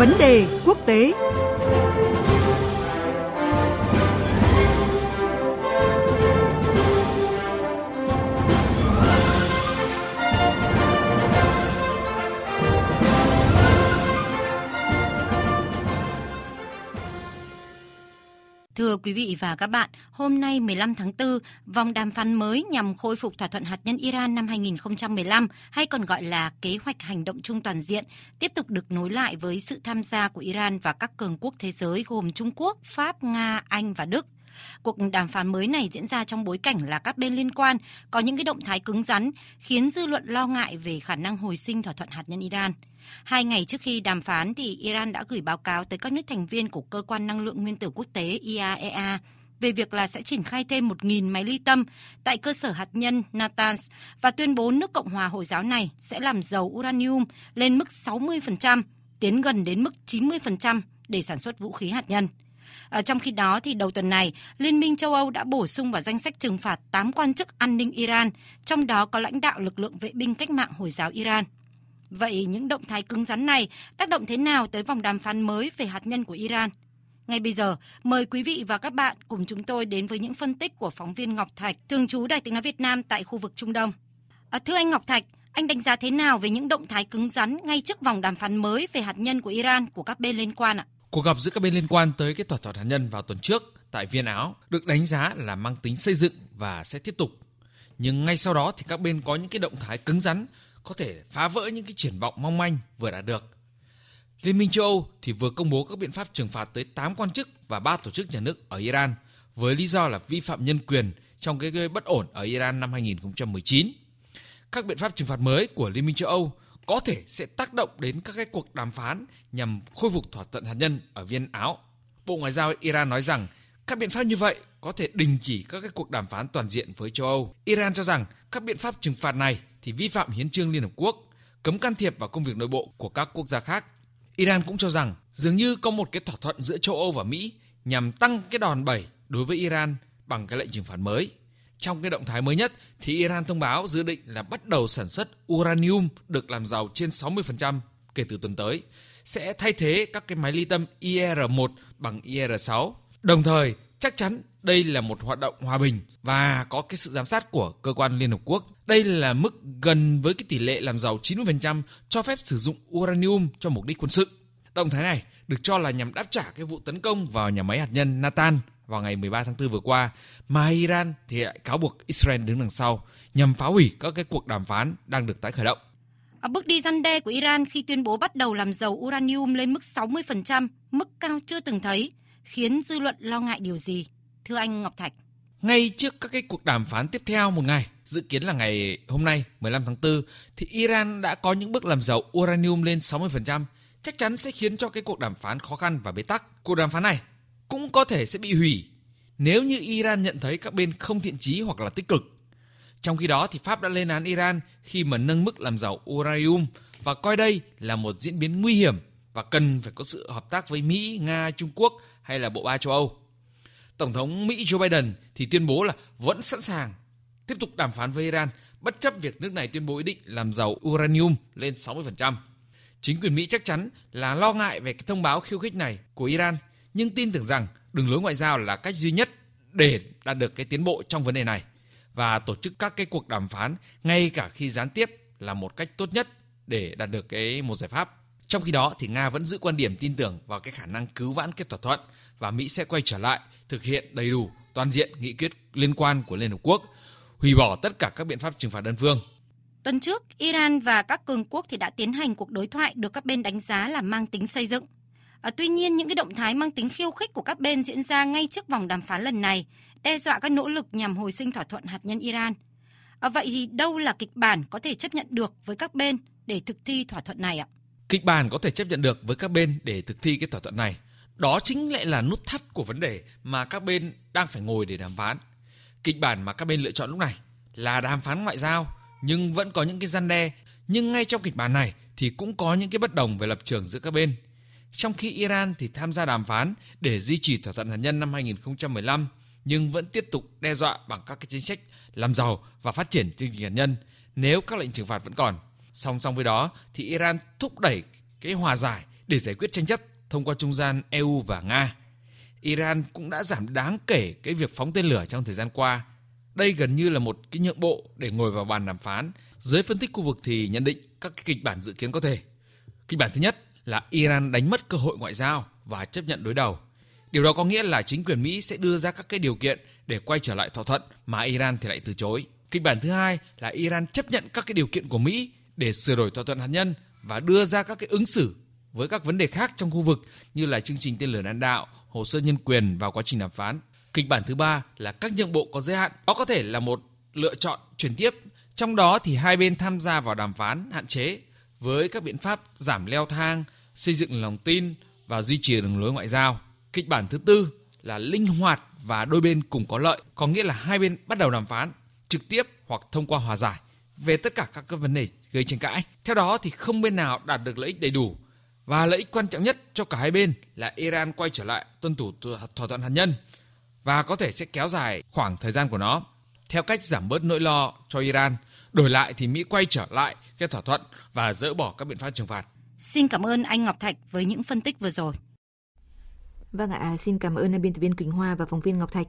Vấn đề quốc tế. Thưa quý vị và các bạn, hôm nay 15 tháng 4, vòng đàm phán mới nhằm khôi phục thỏa thuận hạt nhân Iran năm 2015 hay còn gọi là kế hoạch hành động chung toàn diện tiếp tục được nối lại với sự tham gia của Iran và các cường quốc thế giới gồm Trung Quốc, Pháp, Nga, Anh và Đức. Cuộc đàm phán mới này diễn ra trong bối cảnh là các bên liên quan có những cái động thái cứng rắn khiến dư luận lo ngại về khả năng hồi sinh thỏa thuận hạt nhân Iran. Hai ngày trước khi đàm phán thì Iran đã gửi báo cáo tới các nước thành viên của cơ quan năng lượng nguyên tử quốc tế IAEA về việc là sẽ triển khai thêm 1.000 máy ly tâm tại cơ sở hạt nhân Natanz và tuyên bố nước Cộng hòa Hồi giáo này sẽ làm giàu uranium lên mức 60%, tiến gần đến mức 90% để sản xuất vũ khí hạt nhân. À, trong khi đó, thì đầu tuần này, Liên minh châu Âu đã bổ sung vào danh sách trừng phạt 8 quan chức an ninh Iran, trong đó có lãnh đạo lực lượng vệ binh cách mạng Hồi giáo Iran. Vậy những động thái cứng rắn này tác động thế nào tới vòng đàm phán mới về hạt nhân của Iran? Ngay bây giờ, mời quý vị và các bạn cùng chúng tôi đến với những phân tích của phóng viên Ngọc Thạch, thường trú Đài tiếng nói Việt Nam tại khu vực Trung Đông. À, thưa anh Ngọc Thạch, anh đánh giá thế nào về những động thái cứng rắn ngay trước vòng đàm phán mới về hạt nhân của Iran của các bên liên quan ạ? Cuộc gặp giữa các bên liên quan tới cái thỏa thuận hạt nhân vào tuần trước tại Viên Áo được đánh giá là mang tính xây dựng và sẽ tiếp tục. Nhưng ngay sau đó thì các bên có những cái động thái cứng rắn, có thể phá vỡ những cái triển vọng mong manh vừa đạt được. Liên minh châu Âu thì vừa công bố các biện pháp trừng phạt tới 8 quan chức và 3 tổ chức nhà nước ở Iran, với lý do là vi phạm nhân quyền trong cái gây bất ổn ở Iran năm 2019. Các biện pháp trừng phạt mới của Liên minh châu Âu có thể sẽ tác động đến các cái cuộc đàm phán nhằm khôi phục thỏa thuận hạt nhân ở Viên Áo. Bộ Ngoại giao Iran nói rằng các biện pháp như vậy có thể đình chỉ các cái cuộc đàm phán toàn diện với châu Âu. Iran cho rằng các biện pháp trừng phạt này thì vi phạm hiến trương Liên Hợp Quốc, cấm can thiệp vào công việc nội bộ của các quốc gia khác. Iran cũng cho rằng dường như có một cái thỏa thuận giữa châu Âu và Mỹ nhằm tăng cái đòn bẩy đối với Iran bằng cái lệnh trừng phạt mới. Trong cái động thái mới nhất thì Iran thông báo dự định là bắt đầu sản xuất uranium được làm giàu trên 60% kể từ tuần tới, sẽ thay thế các cái máy ly tâm IR-1 bằng IR-6. Đồng thời, chắc chắn đây là một hoạt động hòa bình và có cái sự giám sát của cơ quan Liên Hợp Quốc. Đây là mức gần với cái tỷ lệ làm giàu 90% cho phép sử dụng uranium cho mục đích quân sự. Động thái này được cho là nhằm đáp trả cái vụ tấn công vào nhà máy hạt nhân Natan vào ngày 13 tháng 4 vừa qua, mà Iran thì lại cáo buộc Israel đứng đằng sau nhằm phá hủy các cái cuộc đàm phán đang được tái khởi động. Ở bước đi răn đe của Iran khi tuyên bố bắt đầu làm dầu uranium lên mức 60%, mức cao chưa từng thấy, khiến dư luận lo ngại điều gì? Thưa anh Ngọc Thạch. Ngay trước các cái cuộc đàm phán tiếp theo một ngày, dự kiến là ngày hôm nay 15 tháng 4, thì Iran đã có những bước làm dầu uranium lên 60%, chắc chắn sẽ khiến cho cái cuộc đàm phán khó khăn và bế tắc. Cuộc đàm phán này cũng có thể sẽ bị hủy nếu như Iran nhận thấy các bên không thiện chí hoặc là tích cực. Trong khi đó thì Pháp đã lên án Iran khi mà nâng mức làm giàu uranium và coi đây là một diễn biến nguy hiểm và cần phải có sự hợp tác với Mỹ, Nga, Trung Quốc hay là bộ ba châu Âu. Tổng thống Mỹ Joe Biden thì tuyên bố là vẫn sẵn sàng tiếp tục đàm phán với Iran bất chấp việc nước này tuyên bố ý định làm giàu uranium lên 60%. Chính quyền Mỹ chắc chắn là lo ngại về cái thông báo khiêu khích này của Iran, nhưng tin tưởng rằng đường lối ngoại giao là cách duy nhất để đạt được cái tiến bộ trong vấn đề này và tổ chức các cái cuộc đàm phán ngay cả khi gián tiếp là một cách tốt nhất để đạt được cái một giải pháp. Trong khi đó thì Nga vẫn giữ quan điểm tin tưởng vào cái khả năng cứu vãn cái thỏa thuận và Mỹ sẽ quay trở lại thực hiện đầy đủ toàn diện nghị quyết liên quan của Liên Hợp Quốc, hủy bỏ tất cả các biện pháp trừng phạt đơn phương. Tuần trước, Iran và các cường quốc thì đã tiến hành cuộc đối thoại được các bên đánh giá là mang tính xây dựng. À, tuy nhiên, những cái động thái mang tính khiêu khích của các bên diễn ra ngay trước vòng đàm phán lần này, đe dọa các nỗ lực nhằm hồi sinh thỏa thuận hạt nhân Iran. À, vậy thì đâu là kịch bản có thể chấp nhận được với các bên để thực thi thỏa thuận này ạ? Kịch bản có thể chấp nhận được với các bên để thực thi cái thỏa thuận này đó chính lại là nút thắt của vấn đề mà các bên đang phải ngồi để đàm phán. Kịch bản mà các bên lựa chọn lúc này là đàm phán ngoại giao nhưng vẫn có những cái gian đe. Nhưng ngay trong kịch bản này thì cũng có những cái bất đồng về lập trường giữa các bên. Trong khi Iran thì tham gia đàm phán để duy trì thỏa thuận hạt nhân năm 2015 nhưng vẫn tiếp tục đe dọa bằng các cái chính sách làm giàu và phát triển chương trình hạt nhân nếu các lệnh trừng phạt vẫn còn. Song song với đó thì Iran thúc đẩy cái hòa giải để giải quyết tranh chấp thông qua trung gian EU và Nga. Iran cũng đã giảm đáng kể cái việc phóng tên lửa trong thời gian qua. Đây gần như là một cái nhượng bộ để ngồi vào bàn đàm phán. Giới phân tích khu vực thì nhận định các cái kịch bản dự kiến có thể. Kịch bản thứ nhất là Iran đánh mất cơ hội ngoại giao và chấp nhận đối đầu. Điều đó có nghĩa là chính quyền Mỹ sẽ đưa ra các cái điều kiện để quay trở lại thỏa thuận mà Iran thì lại từ chối. Kịch bản thứ hai là Iran chấp nhận các cái điều kiện của Mỹ để sửa đổi thỏa thuận hạt nhân và đưa ra các cái ứng xử với các vấn đề khác trong khu vực như là chương trình tên lửa đạn đạo, hồ sơ nhân quyền và quá trình đàm phán. Kịch bản thứ ba là các nhượng bộ có giới hạn. Đó có thể là một lựa chọn chuyển tiếp. Trong đó thì hai bên tham gia vào đàm phán hạn chế với các biện pháp giảm leo thang, xây dựng lòng tin và duy trì đường lối ngoại giao. Kịch bản thứ tư là linh hoạt và đôi bên cùng có lợi, có nghĩa là hai bên bắt đầu đàm phán trực tiếp hoặc thông qua hòa giải về tất cả các vấn đề gây tranh cãi. Theo đó thì không bên nào đạt được lợi ích đầy đủ và lợi ích quan trọng nhất cho cả hai bên là Iran quay trở lại tuân thủ thỏa thuận hạt nhân và có thể sẽ kéo dài khoảng thời gian của nó theo cách giảm bớt nỗi lo cho Iran. Đổi lại thì Mỹ quay trở lại cái thỏa thuận và dỡ bỏ các biện pháp trừng phạt. Xin cảm ơn anh Ngọc Thạch với những phân tích vừa rồi. Vâng ạ, à, xin cảm ơn biên tập viên Quỳnh Hoa và phóng viên Ngọc Thạch.